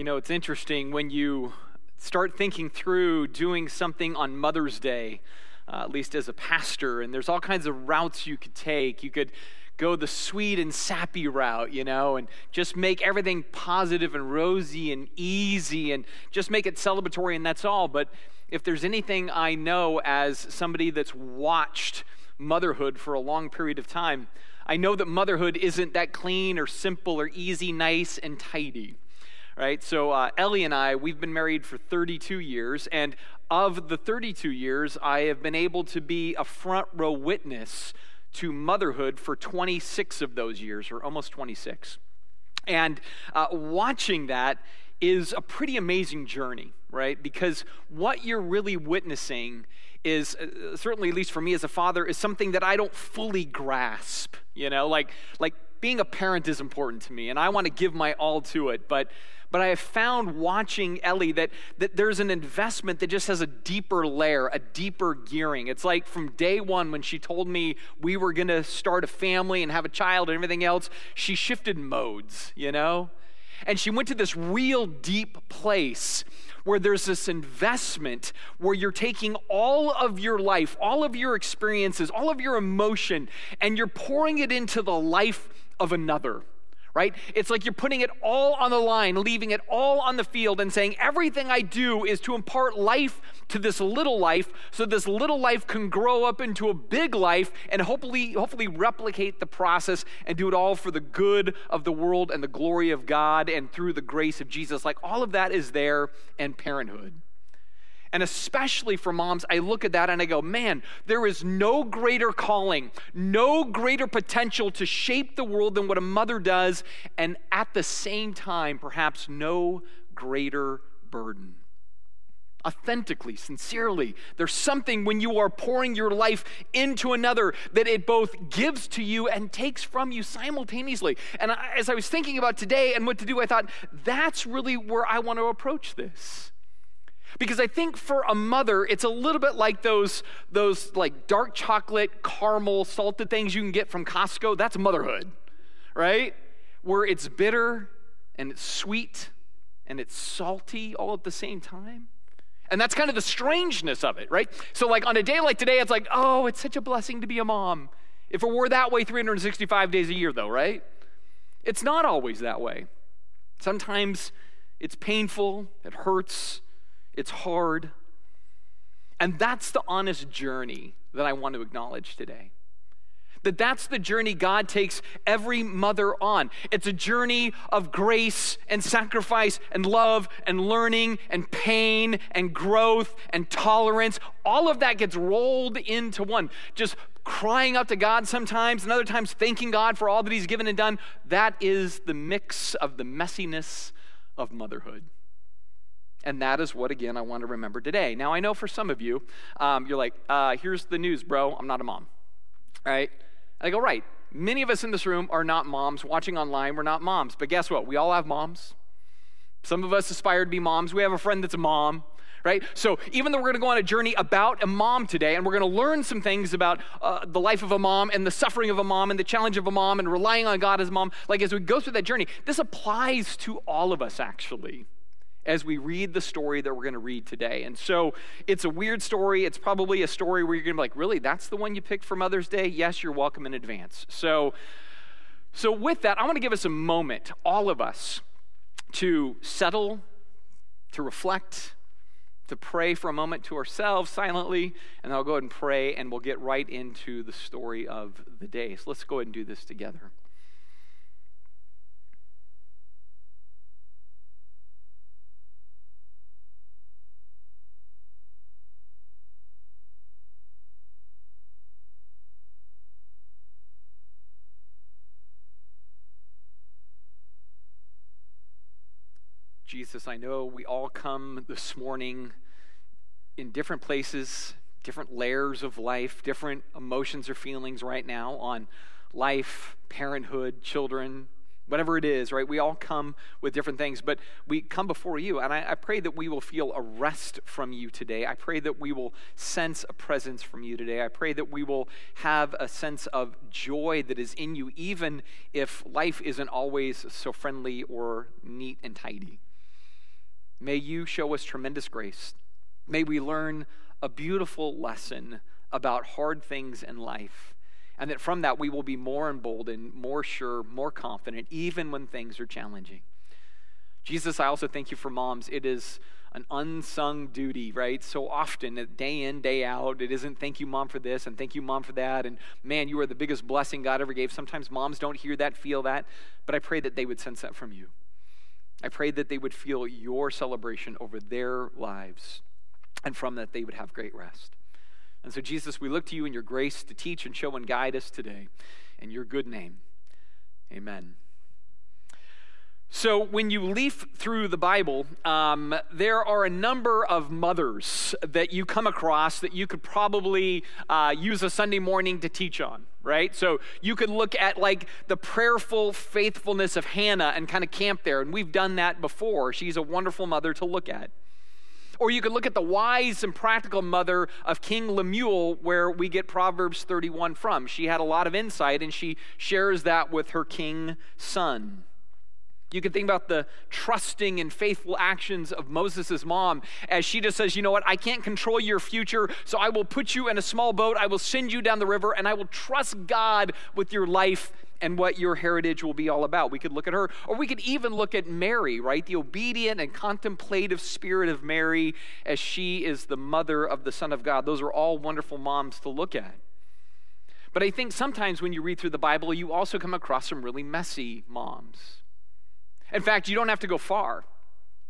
You know, it's interesting when you start thinking through doing something on Mother's Day, uh, at least as a pastor, and there's all kinds of routes you could take. You could go the sweet and sappy route, you know, and just make everything positive and rosy and easy and just make it celebratory and that's all. But if there's anything I know as somebody that's watched motherhood for a long period of time, I know that motherhood isn't that clean or simple or easy, nice, and tidy. Right? So, uh, Ellie and I, we've been married for 32 years, and of the 32 years, I have been able to be a front row witness to motherhood for 26 of those years, or almost 26. And uh, watching that is a pretty amazing journey, right? Because what you're really witnessing is uh, certainly at least for me as a father is something that I don't fully grasp, you know? Like like being a parent is important to me and I want to give my all to it, but but I have found watching Ellie that, that there's an investment that just has a deeper layer, a deeper gearing. It's like from day one when she told me we were going to start a family and have a child and everything else, she shifted modes, you know? And she went to this real deep place where there's this investment where you're taking all of your life, all of your experiences, all of your emotion, and you're pouring it into the life of another right? It's like you're putting it all on the line, leaving it all on the field, and saying, everything I do is to impart life to this little life so this little life can grow up into a big life and hopefully, hopefully replicate the process and do it all for the good of the world and the glory of God and through the grace of Jesus. Like all of that is there and parenthood. And especially for moms, I look at that and I go, man, there is no greater calling, no greater potential to shape the world than what a mother does, and at the same time, perhaps no greater burden. Authentically, sincerely, there's something when you are pouring your life into another that it both gives to you and takes from you simultaneously. And as I was thinking about today and what to do, I thought, that's really where I want to approach this. Because I think for a mother, it's a little bit like those, those like dark chocolate, caramel, salted things you can get from Costco. That's motherhood, right? Where it's bitter and it's sweet and it's salty all at the same time. And that's kind of the strangeness of it, right? So, like on a day like today, it's like, oh, it's such a blessing to be a mom. If it were that way 365 days a year, though, right? It's not always that way. Sometimes it's painful, it hurts, it's hard. And that's the honest journey that I want to acknowledge today. That that's the journey God takes every mother on. It's a journey of grace and sacrifice and love and learning and pain and growth and tolerance. All of that gets rolled into one. Just crying out to God sometimes and other times thanking God for all that He's given and done. That is the mix of the messiness of motherhood. And that is what, again, I want to remember today. Now, I know for some of you, um, you're like, uh, here's the news, bro. I'm not a mom. All right? And I go, right. Many of us in this room are not moms. Watching online, we're not moms. But guess what? We all have moms. Some of us aspire to be moms. We have a friend that's a mom, right? So even though we're going to go on a journey about a mom today, and we're going to learn some things about uh, the life of a mom and the suffering of a mom and the challenge of a mom and relying on God as a mom, like as we go through that journey, this applies to all of us actually as we read the story that we're going to read today. And so it's a weird story. It's probably a story where you're going to be like, really, that's the one you picked for Mother's Day? Yes, you're welcome in advance. So, so with that, I want to give us a moment, all of us, to settle, to reflect, to pray for a moment to ourselves silently, and I'll go ahead and pray, and we'll get right into the story of the day. So let's go ahead and do this together. Jesus, I know we all come this morning in different places, different layers of life, different emotions or feelings right now on life, parenthood, children, whatever it is, right? We all come with different things, but we come before you. And I, I, pray that we will feel a rest from you today. I pray that we will sense a presence from you today. I pray that we will have a sense of joy that is in you, even if life isn't always so friendly or neat and tidy. May you show us tremendous grace. May we learn a beautiful lesson about hard things in life. And that from that we will be more emboldened, more sure, more confident, even when things are challenging. Jesus, I also thank you for moms. It is an unsung duty, right? So often, day in, day out, it isn't thank you, mom, for this and thank you, mom, for that. And man, you are the biggest blessing God ever gave. Sometimes moms don't hear that, feel that, but I pray that they would sense that from you. I pray that they would feel your celebration over their lives, and from that, they would have great rest. And so, Jesus, we look to you in your grace to teach and show and guide us today. In your good name, amen. So, when you leaf through the Bible, um, there are a number of mothers that you come across that you could probably uh, use a Sunday morning to teach on, right? So, you could look at like the prayerful faithfulness of Hannah and kind of camp there. And we've done that before. She's a wonderful mother to look at. Or you could look at the wise and practical mother of King Lemuel, where we get Proverbs 31 from. She had a lot of insight and she shares that with her king son. You can think about the trusting and faithful actions of Moses' mom as she just says, You know what? I can't control your future, so I will put you in a small boat. I will send you down the river, and I will trust God with your life and what your heritage will be all about. We could look at her, or we could even look at Mary, right? The obedient and contemplative spirit of Mary as she is the mother of the Son of God. Those are all wonderful moms to look at. But I think sometimes when you read through the Bible, you also come across some really messy moms in fact, you don't have to go far.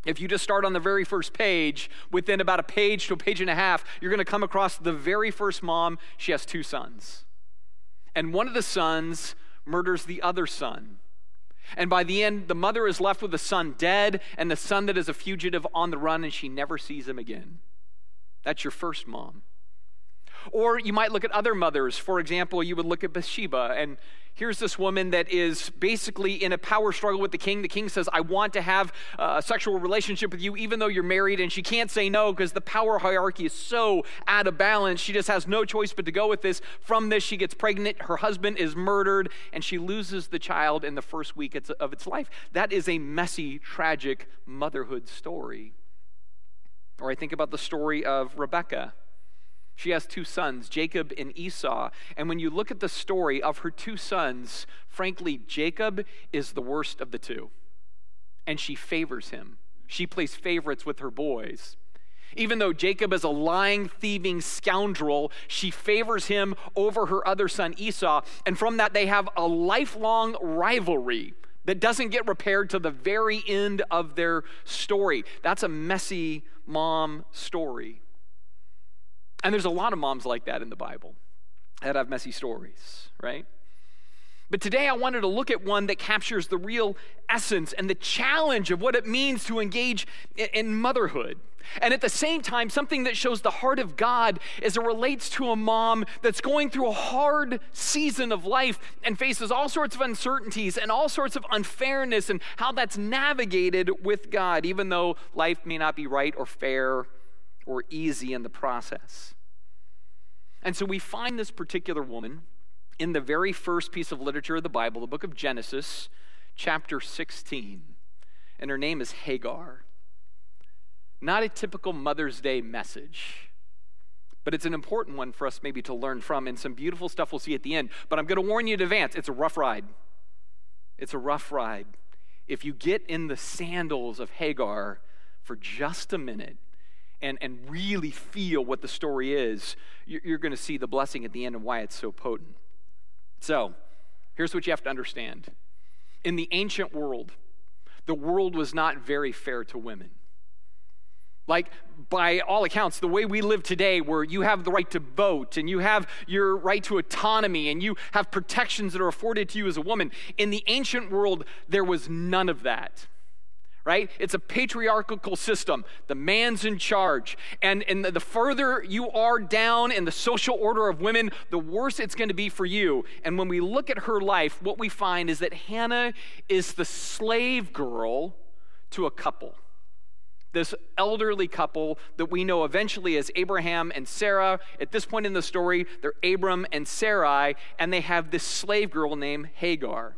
If you just start on the very first page, within about a page to a page and a half, you're going to come across the very first mom. She has two sons. And one of the sons murders the other son. And by the end, the mother is left with the son dead and the son that is a fugitive on the run, and she never sees him again. That's your first mom. Or you might look at other mothers. For example, you would look at Bathsheba, and here's this woman that is basically in a power struggle with the king. The king says, I want to have uh, a sexual relationship with you, even though you're married. And she can't say no because the power hierarchy is so out of balance. She just has no choice but to go with this. From this, she gets pregnant. Her husband is murdered, and she loses the child in the first week of its life. That is a messy, tragic motherhood story. Or I think about the story of Rebecca she has two sons, Jacob and Esau. And when you look at the story of her two sons, frankly, Jacob is the worst of the two. And she favors him. She plays favorites with her boys. Even though Jacob is a lying, thieving scoundrel, she favors him over her other son Esau. And from that, they have a lifelong rivalry that doesn't get repaired to the very end of their story. That's a messy mom story. And there's a lot of moms like that in the Bible that have messy stories, right? But today I wanted to look at one that captures the real essence and the challenge of what it means to engage in motherhood. And at the same time, something that shows the heart of God as it relates to a mom that's going through a hard season of life and faces all sorts of uncertainties and all sorts of unfairness and how that's navigated with God, even though life may not be right or fair or easy in the process. And so we find this particular woman in the very first piece of literature of the Bible, the book of Genesis, chapter 16. And her name is Hagar. Not a typical Mother's Day message, but it's an important one for us maybe to learn from, and some beautiful stuff we'll see at the end. But I'm going to warn you in advance it's a rough ride. It's a rough ride. If you get in the sandals of Hagar for just a minute, and, and really feel what the story is, you're, you're going to see the blessing at the end and why it's so potent. So, here's what you have to understand. In the ancient world, the world was not very fair to women. Like, by all accounts, the way we live today, where you have the right to vote and you have your right to autonomy and you have protections that are afforded to you as a woman, in the ancient world, there was none of that right? It's a patriarchal system. The man's in charge. And, and the further you are down in the social order of women, the worse it's going to be for you. And when we look at her life, what we find is that Hannah is the slave girl to a couple. This elderly couple that we know eventually as Abraham and Sarah. At this point in the story, they're Abram and Sarai, and they have this slave girl named Hagar.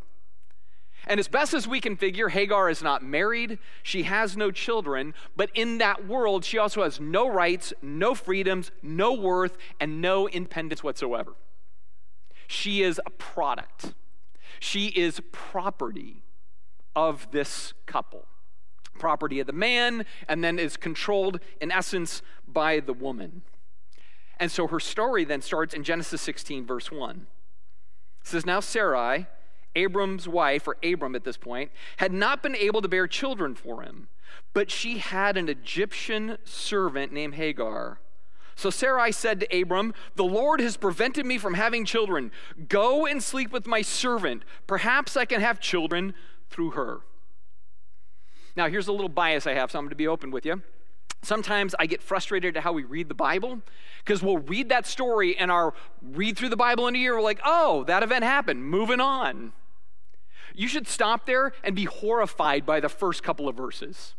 And as best as we can figure, Hagar is not married, she has no children, but in that world, she also has no rights, no freedoms, no worth, and no independence whatsoever. She is a product, she is property of this couple. Property of the man, and then is controlled, in essence, by the woman. And so her story then starts in Genesis 16, verse 1. It says, Now Sarai, Abram's wife, or Abram at this point, had not been able to bear children for him, but she had an Egyptian servant named Hagar. So Sarai said to Abram, The Lord has prevented me from having children. Go and sleep with my servant. Perhaps I can have children through her. Now, here's a little bias I have, so I'm going to be open with you. Sometimes I get frustrated at how we read the Bible because we'll read that story and our read through the Bible in a year, we're like, oh, that event happened, moving on. You should stop there and be horrified by the first couple of verses.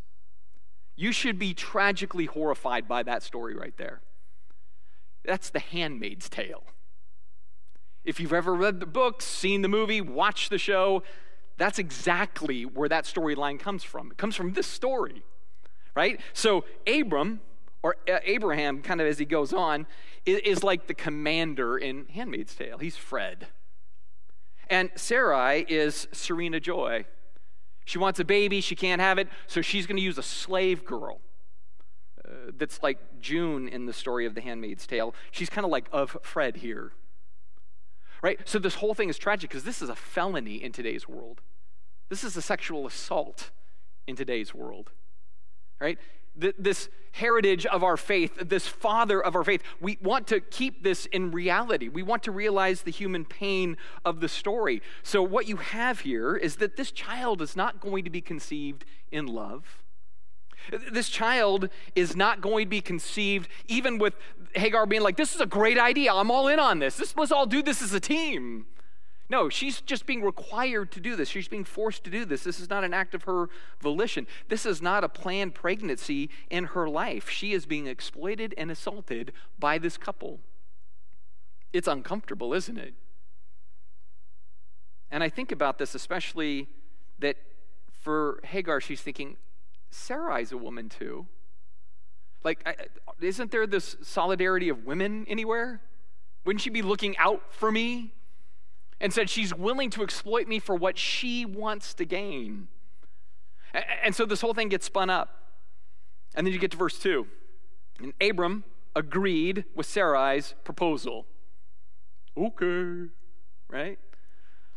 You should be tragically horrified by that story right there. That's the handmaid's tale. If you've ever read the books, seen the movie, watched the show, that's exactly where that storyline comes from. It comes from this story, right? So, Abram, or uh, Abraham, kind of as he goes on, is, is like the commander in Handmaid's Tale. He's Fred. And Sarai is Serena Joy. She wants a baby, she can't have it, so she's going to use a slave girl. Uh, that's like June in the story of The Handmaid's Tale. She's kind of like Offred here. Right? So this whole thing is tragic because this is a felony in today's world. This is a sexual assault in today's world. Right? This heritage of our faith, this father of our faith. We want to keep this in reality. We want to realize the human pain of the story. So, what you have here is that this child is not going to be conceived in love. This child is not going to be conceived even with Hagar being like, This is a great idea. I'm all in on this. this let's all do this as a team. No, she's just being required to do this. She's being forced to do this. This is not an act of her volition. This is not a planned pregnancy in her life. She is being exploited and assaulted by this couple. It's uncomfortable, isn't it? And I think about this especially that for Hagar, she's thinking, Sarai's a woman too. Like, isn't there this solidarity of women anywhere? Wouldn't she be looking out for me? And said she's willing to exploit me for what she wants to gain. And so this whole thing gets spun up. And then you get to verse 2. And Abram agreed with Sarai's proposal. Okay, right?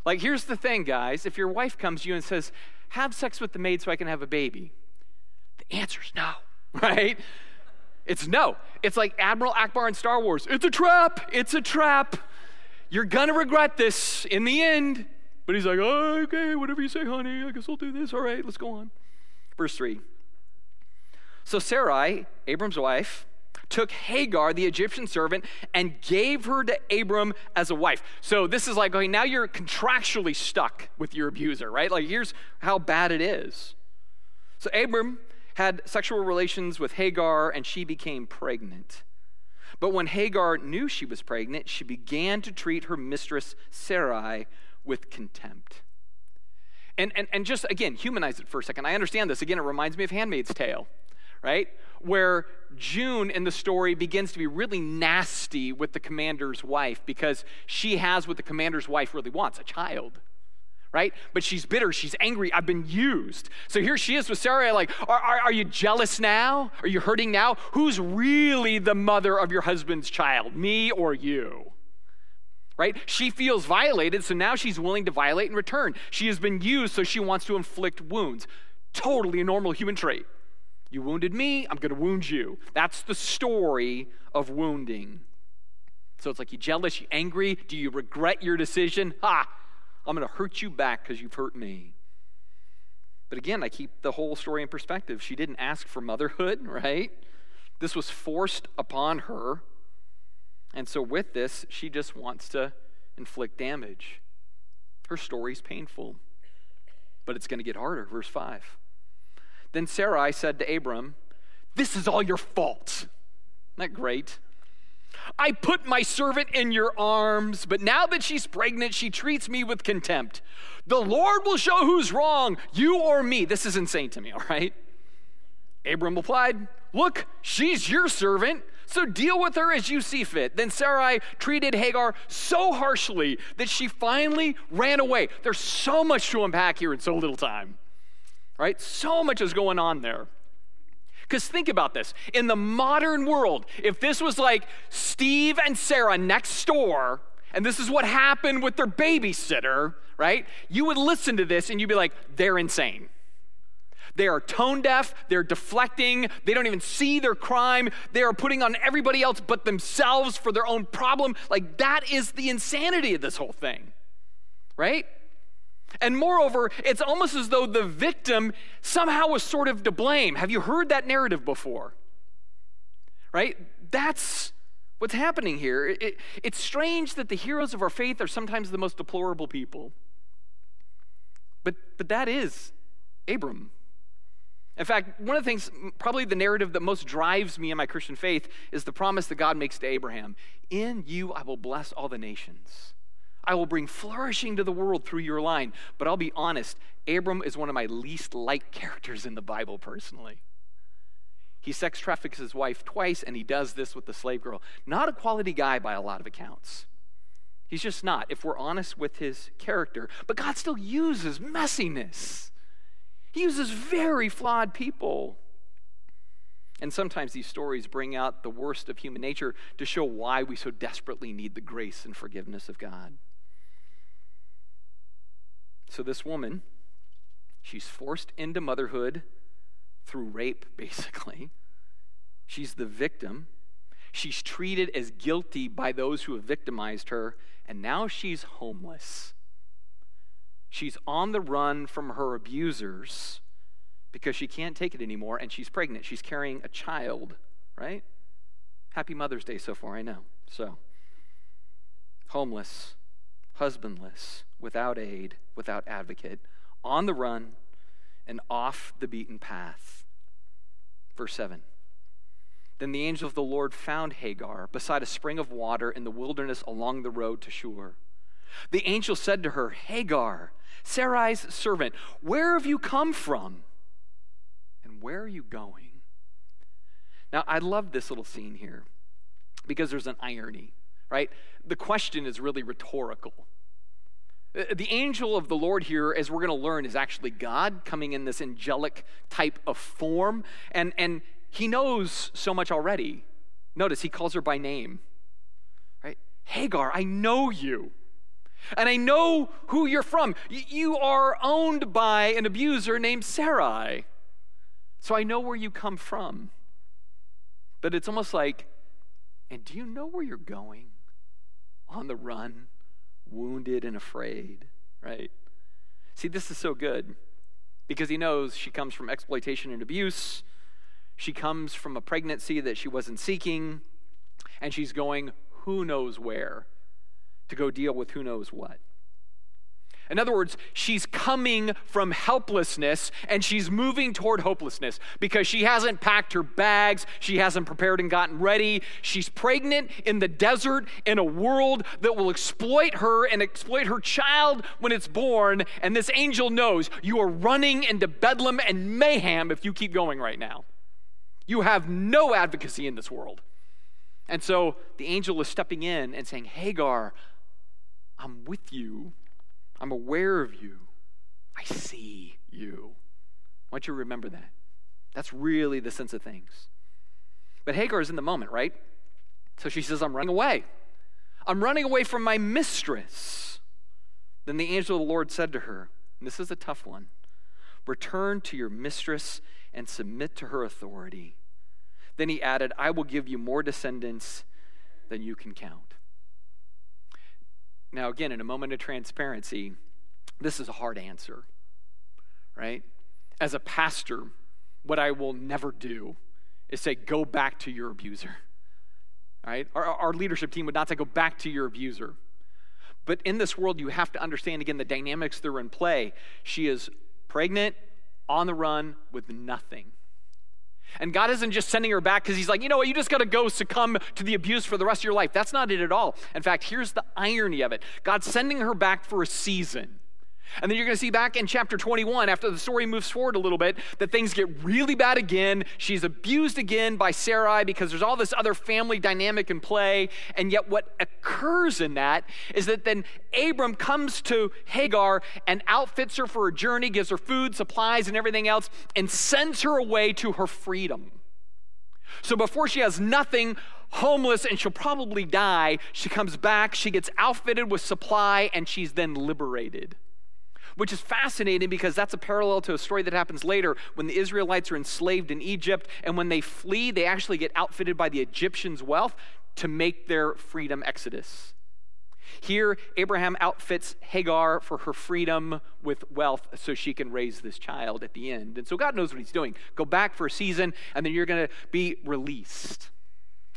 Like, here's the thing, guys. If your wife comes to you and says, Have sex with the maid so I can have a baby, the answer's no, right? It's no. It's like Admiral Ackbar in Star Wars. It's a trap. It's a trap. You're going to regret this in the end. But he's like, oh, okay, whatever you say, honey, I guess I'll do this. All right, let's go on. Verse 3. So Sarai, Abram's wife, took Hagar, the Egyptian servant, and gave her to Abram as a wife. So this is like, okay, now you're contractually stuck with your abuser, right? Like, here's how bad it is. So Abram had sexual relations with Hagar, and she became pregnant. But when Hagar knew she was pregnant, she began to treat her mistress Sarai with contempt. And, and, and just again, humanize it for a second. I understand this. Again, it reminds me of Handmaid's Tale, right? Where June in the story begins to be really nasty with the commander's wife because she has what the commander's wife really wants a child right? But she's bitter. She's angry. I've been used. So here she is with Sarah, like, are, are, are, you jealous now? Are you hurting now? Who's really the mother of your husband's child, me or you? Right? She feels violated, so now she's willing to violate in return. She has been used, so she wants to inflict wounds. Totally a normal human trait. You wounded me, I'm going to wound you. That's the story of wounding. So it's like you jealous, you angry, do you regret your decision? Ha! I'm going to hurt you back because you've hurt me. But again, I keep the whole story in perspective. She didn't ask for motherhood, right? This was forced upon her. And so, with this, she just wants to inflict damage. Her story's painful, but it's going to get harder. Verse 5. Then Sarai said to Abram, This is all your fault. Isn't that great? I put my servant in your arms, but now that she's pregnant, she treats me with contempt. The Lord will show who's wrong, you or me. This is insane to me, all right? Abram replied, Look, she's your servant, so deal with her as you see fit. Then Sarai treated Hagar so harshly that she finally ran away. There's so much to unpack here in so little time, right? So much is going on there. Because think about this in the modern world, if this was like Steve and Sarah next door, and this is what happened with their babysitter, right? You would listen to this and you'd be like, they're insane. They are tone deaf, they're deflecting, they don't even see their crime, they are putting on everybody else but themselves for their own problem. Like, that is the insanity of this whole thing, right? And moreover, it's almost as though the victim somehow was sort of to blame. Have you heard that narrative before? Right? That's what's happening here. It, it, it's strange that the heroes of our faith are sometimes the most deplorable people. But, but that is Abram. In fact, one of the things, probably the narrative that most drives me in my Christian faith, is the promise that God makes to Abraham In you I will bless all the nations. I will bring flourishing to the world through your line. But I'll be honest, Abram is one of my least liked characters in the Bible personally. He sex traffics his wife twice, and he does this with the slave girl. Not a quality guy by a lot of accounts. He's just not, if we're honest with his character. But God still uses messiness, He uses very flawed people. And sometimes these stories bring out the worst of human nature to show why we so desperately need the grace and forgiveness of God. So, this woman, she's forced into motherhood through rape, basically. She's the victim. She's treated as guilty by those who have victimized her, and now she's homeless. She's on the run from her abusers because she can't take it anymore, and she's pregnant. She's carrying a child, right? Happy Mother's Day so far, I know. So, homeless, husbandless, without aid, without advocate, on the run, and off the beaten path. Verse 7. Then the angel of the Lord found Hagar beside a spring of water in the wilderness along the road to Shur. The angel said to her, Hagar, Sarai's servant, where have you come from? And where are you going? Now, I love this little scene here because there's an irony, right? The question is really rhetorical. Uh, the angel of the Lord here, as we're going to learn, is actually God coming in this angelic type of form. And, and he knows so much already. Notice he calls her by name. Right? Hagar, I know you. And I know who you're from. You are owned by an abuser named Sarai. So I know where you come from. But it's almost like, and do you know where you're going? On the run wounded and afraid, right? See, this is so good because he knows she comes from exploitation and abuse. She comes from a pregnancy that she wasn't seeking, and she's going who knows where to go deal with who knows what. In other words, she's coming from helplessness and she's moving toward hopelessness because she hasn't packed her bags, she hasn't prepared and gotten ready. She's pregnant in the desert in a world that will exploit her and exploit her child when it's born. And this angel knows you are running into bedlam and mayhem if you keep going right now. You have no advocacy in this world. And so the angel is stepping in and saying, Hagar, I'm with you I'm aware of you. I see you. I want you to remember that. That's really the sense of things. But Hagar is in the moment, right? So she says, I'm running away. I'm running away from my mistress. Then the angel of the Lord said to her, and this is a tough one return to your mistress and submit to her authority. Then he added, I will give you more descendants than you can count. Now, again, in a moment of transparency, this is a hard answer, right? As a pastor, what I will never do is say, go back to your abuser, right? Our, our leadership team would not say, go back to your abuser. But in this world, you have to understand again the dynamics that are in play. She is pregnant, on the run, with nothing. And God isn't just sending her back because He's like, you know what, you just got to go succumb to the abuse for the rest of your life. That's not it at all. In fact, here's the irony of it God's sending her back for a season. And then you're going to see back in chapter 21, after the story moves forward a little bit, that things get really bad again. She's abused again by Sarai because there's all this other family dynamic in play. And yet, what occurs in that is that then Abram comes to Hagar and outfits her for a journey, gives her food, supplies, and everything else, and sends her away to her freedom. So before she has nothing, homeless, and she'll probably die, she comes back, she gets outfitted with supply, and she's then liberated which is fascinating because that's a parallel to a story that happens later when the Israelites are enslaved in Egypt. And when they flee, they actually get outfitted by the Egyptians' wealth to make their freedom exodus. Here, Abraham outfits Hagar for her freedom with wealth so she can raise this child at the end. And so God knows what he's doing. Go back for a season, and then you're going to be released.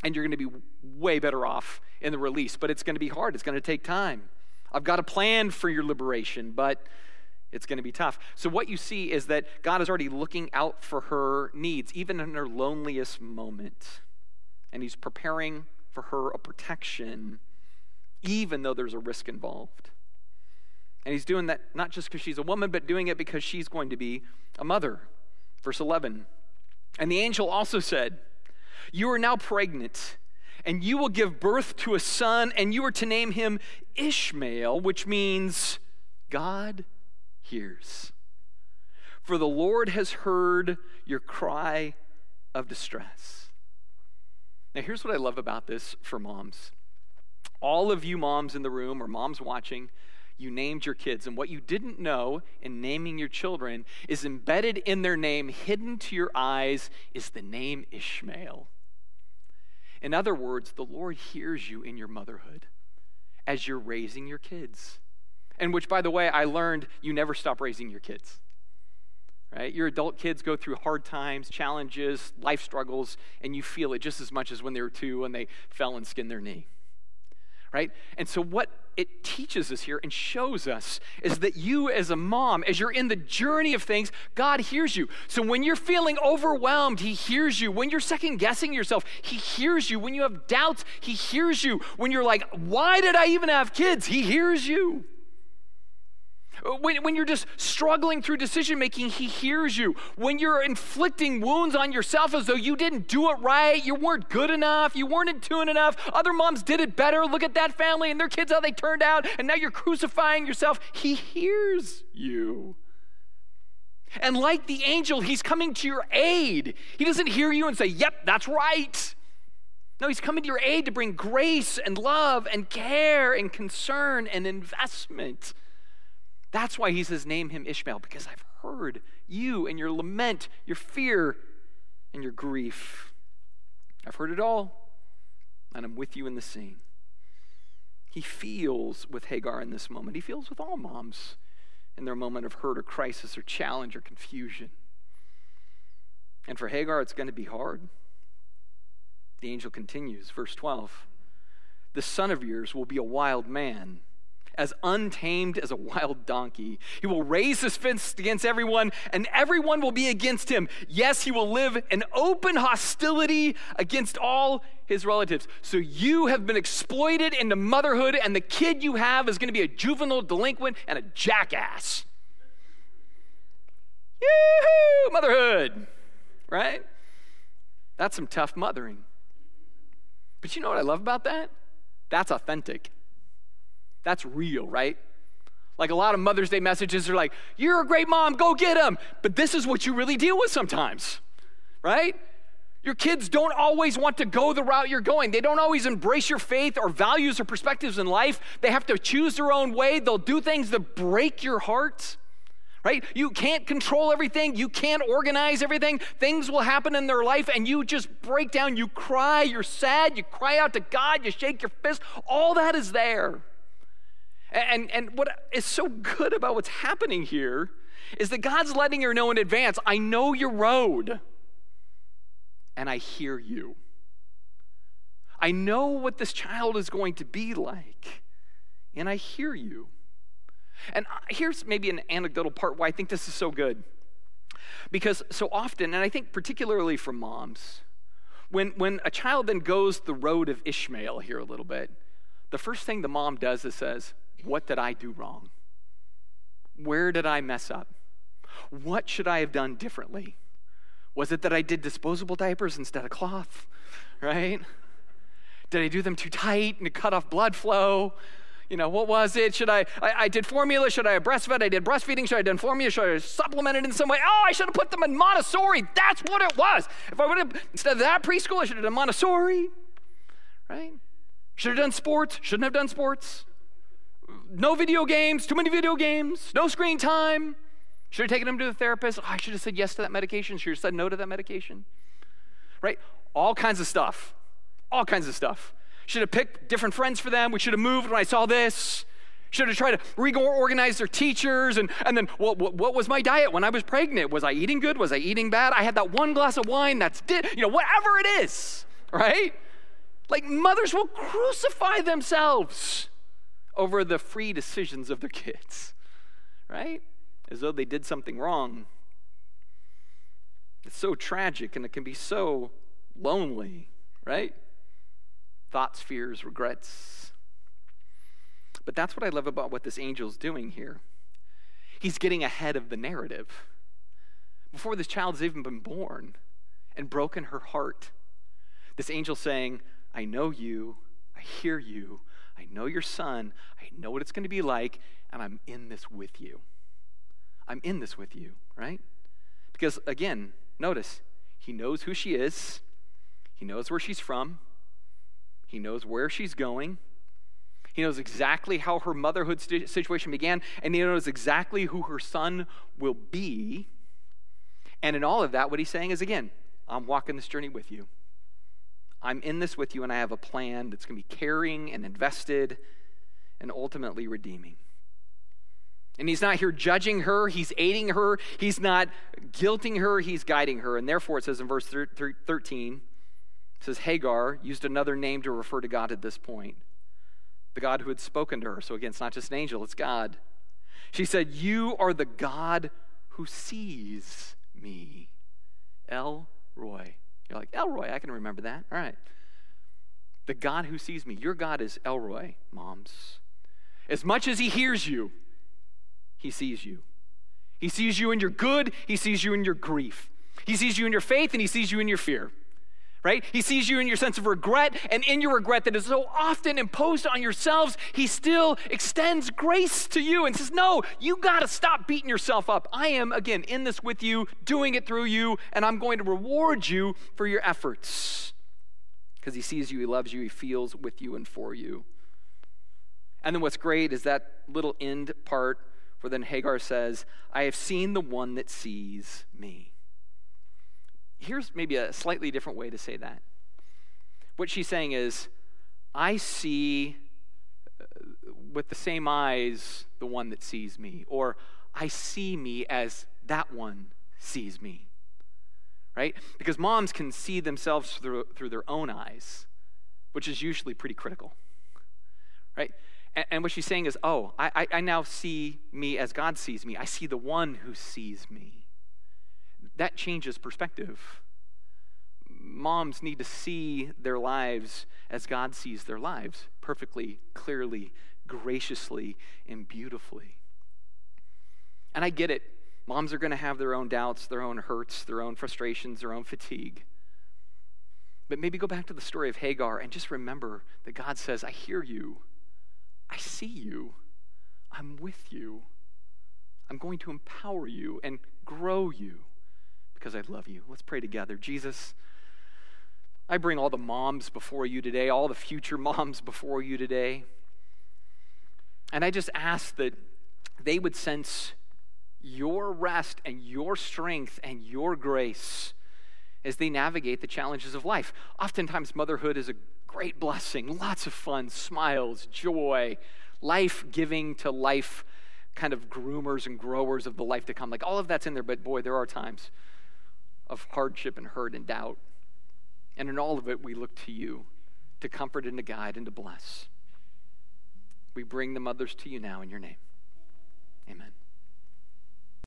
And you're going to be way better off in the release. But it's going to be hard, it's going to take time. I've got a plan for your liberation, but it's going to be tough. So, what you see is that God is already looking out for her needs, even in her loneliest moment. And He's preparing for her a protection, even though there's a risk involved. And He's doing that not just because she's a woman, but doing it because she's going to be a mother. Verse 11. And the angel also said, You are now pregnant, and you will give birth to a son, and you are to name him Ishmael, which means God hears. For the Lord has heard your cry of distress. Now, here's what I love about this for moms. All of you moms in the room or moms watching, you named your kids. And what you didn't know in naming your children is embedded in their name, hidden to your eyes, is the name Ishmael. In other words, the Lord hears you in your motherhood as you're raising your kids and which, by the way, I learned you never stop raising your kids. Right? Your adult kids go through hard times, challenges, life struggles, and you feel it just as much as when they were two and they fell and skinned their knee. Right? And so, what it teaches us here and shows us is that you, as a mom, as you're in the journey of things, God hears you. So, when you're feeling overwhelmed, He hears you. When you're second guessing yourself, He hears you. When you have doubts, He hears you. When you're like, why did I even have kids? He hears you. Uh, when, when you're just struggling through decision making, He hears you. When you're inflicting wounds on yourself as though you didn't do it right, you weren't good enough, you weren't in tune enough, other moms did it better. Look at that family and their kids, how they turned out, and now you're crucifying yourself. He hears you. And like the angel, He's coming to your aid. He doesn't hear you and say, Yep, that's right. No, He's coming to your aid to bring grace and love and care and concern and investment. That's why he says, Name him Ishmael, because I've heard you and your lament, your fear, and your grief. I've heard it all, and I'm with you in the scene. He feels with Hagar in this moment. He feels with all moms in their moment of hurt or crisis or challenge or confusion. And for Hagar, it's going to be hard. The angel continues, verse 12 The son of yours will be a wild man as untamed as a wild donkey. He will raise his fist against everyone, and everyone will be against him. Yes, he will live in open hostility against all his relatives. So you have been exploited into motherhood, and the kid you have is going to be a juvenile delinquent and a jackass. Yoo-hoo, motherhood, right? That's some tough mothering. But you know what I love about that? That's authentic. That's real, right? Like a lot of Mother's Day messages are like, you're a great mom, go get him. But this is what you really deal with sometimes, right? Your kids don't always want to go the route you're going. They don't always embrace your faith or values or perspectives in life. They have to choose their own way. They'll do things that break your heart. Right? You can't control everything. You can't organize everything. Things will happen in their life and you just break down. You cry. You're sad. You cry out to God. You shake your fist. All that is there. And, and what is so good about what's happening here is that God's letting her know in advance I know your road, and I hear you. I know what this child is going to be like, and I hear you. And uh, here's maybe an anecdotal part why I think this is so good. Because so often, and I think particularly for moms, when, when a child then goes the road of Ishmael here a little bit, the first thing the mom does is says, What did I do wrong? Where did I mess up? What should I have done differently? Was it that I did disposable diapers instead of cloth? Right? Did I do them too tight and it cut off blood flow? You know, what was it? Should I, I, I did formula? Should I have breastfed? I did breastfeeding. Should I have done formula? Should I have supplemented in some way? Oh, I should have put them in Montessori. That's what it was. If I would have, instead of that preschool, I should have done Montessori, right? Should have done sports. Shouldn't have done sports. No video games, too many video games, no screen time. Should have taken him to the therapist. Oh, I should have said yes to that medication. Should have said no to that medication. Right? All kinds of stuff. All kinds of stuff. Should have picked different friends for them. We should have moved when I saw this. Should have tried to reorganize their teachers. And, and then, what, what, what, was my diet when I was pregnant? Was I eating good? Was I eating bad? I had that one glass of wine that's, you know, whatever it is, right? Like mothers will crucify themselves over the free decisions of their kids, right? As though they did something wrong. It's so tragic and it can be so lonely, right? thoughts, fears, regrets. But that's what I love about what this angel's doing here. He's getting ahead of the narrative. Before this child's even been born and broken her heart, this angel saying, I know you, I hear you, I know your son, I know what it's going to be like, and I'm in this with you. I'm in this with you, right? Because again, notice, he knows who she is, he knows where she's from, he knows where she's going. He knows exactly how her motherhood situation began, and he knows exactly who her son will be. And in all of that, what he's saying is again, I'm walking this journey with you. I'm in this with you, and I have a plan that's going to be caring and invested and ultimately redeeming. And he's not here judging her, he's aiding her, he's not guilting her, he's guiding her. And therefore, it says in verse 13, it says Hagar used another name to refer to God at this point. The God who had spoken to her. So again, it's not just an angel, it's God. She said, You are the God who sees me. El Roi. You're like, Elroy, I can remember that. All right. The God who sees me. Your God is Elroy, moms. As much as he hears you, he sees you. He sees you in your good, he sees you in your grief. He sees you in your faith, and he sees you in your fear right? He sees you in your sense of regret, and in your regret that is so often imposed on yourselves, he still extends grace to you and says, No, you got to stop beating yourself up. I am, again, in this with you, doing it through you, and I'm going to reward you for your efforts. Because he sees you, he loves you, he feels with you and for you. And then what's great is that little end part where then Hagar says, I have seen the one that sees me here's maybe a slightly different way to say that. What she's saying is, I see uh, with the same eyes the one that sees me, or I see me as that one sees me. Right? Because moms can see themselves through, through their own eyes, which is usually pretty critical. Right? And, and what she's saying is, oh, I, I now see me as God sees me. I see the one who sees me that changes perspective. Moms need to see their lives as God sees their lives perfectly, clearly, graciously, and beautifully. And I get it. Moms are going to have their own doubts, their own hurts, their own frustrations, their own fatigue. But maybe go back to the story of Hagar and just remember that God says, I hear you. I see you. I'm with you. I'm going to empower you and grow you because I love you. Let's pray together. Jesus, I bring all the moms before you today, all the future moms before you today. And I just ask that they would sense your rest and your strength and your grace as they navigate the challenges of life. Oftentimes, motherhood is a great blessing, lots of fun, smiles, joy, life giving to life kind of groomers and growers of the life to come. Like all of that's in there, but boy, there are times of hardship and hurt and doubt. And in all of it, we look to you to comfort and to guide and to bless. We bring the mothers to you now in your name. Amen.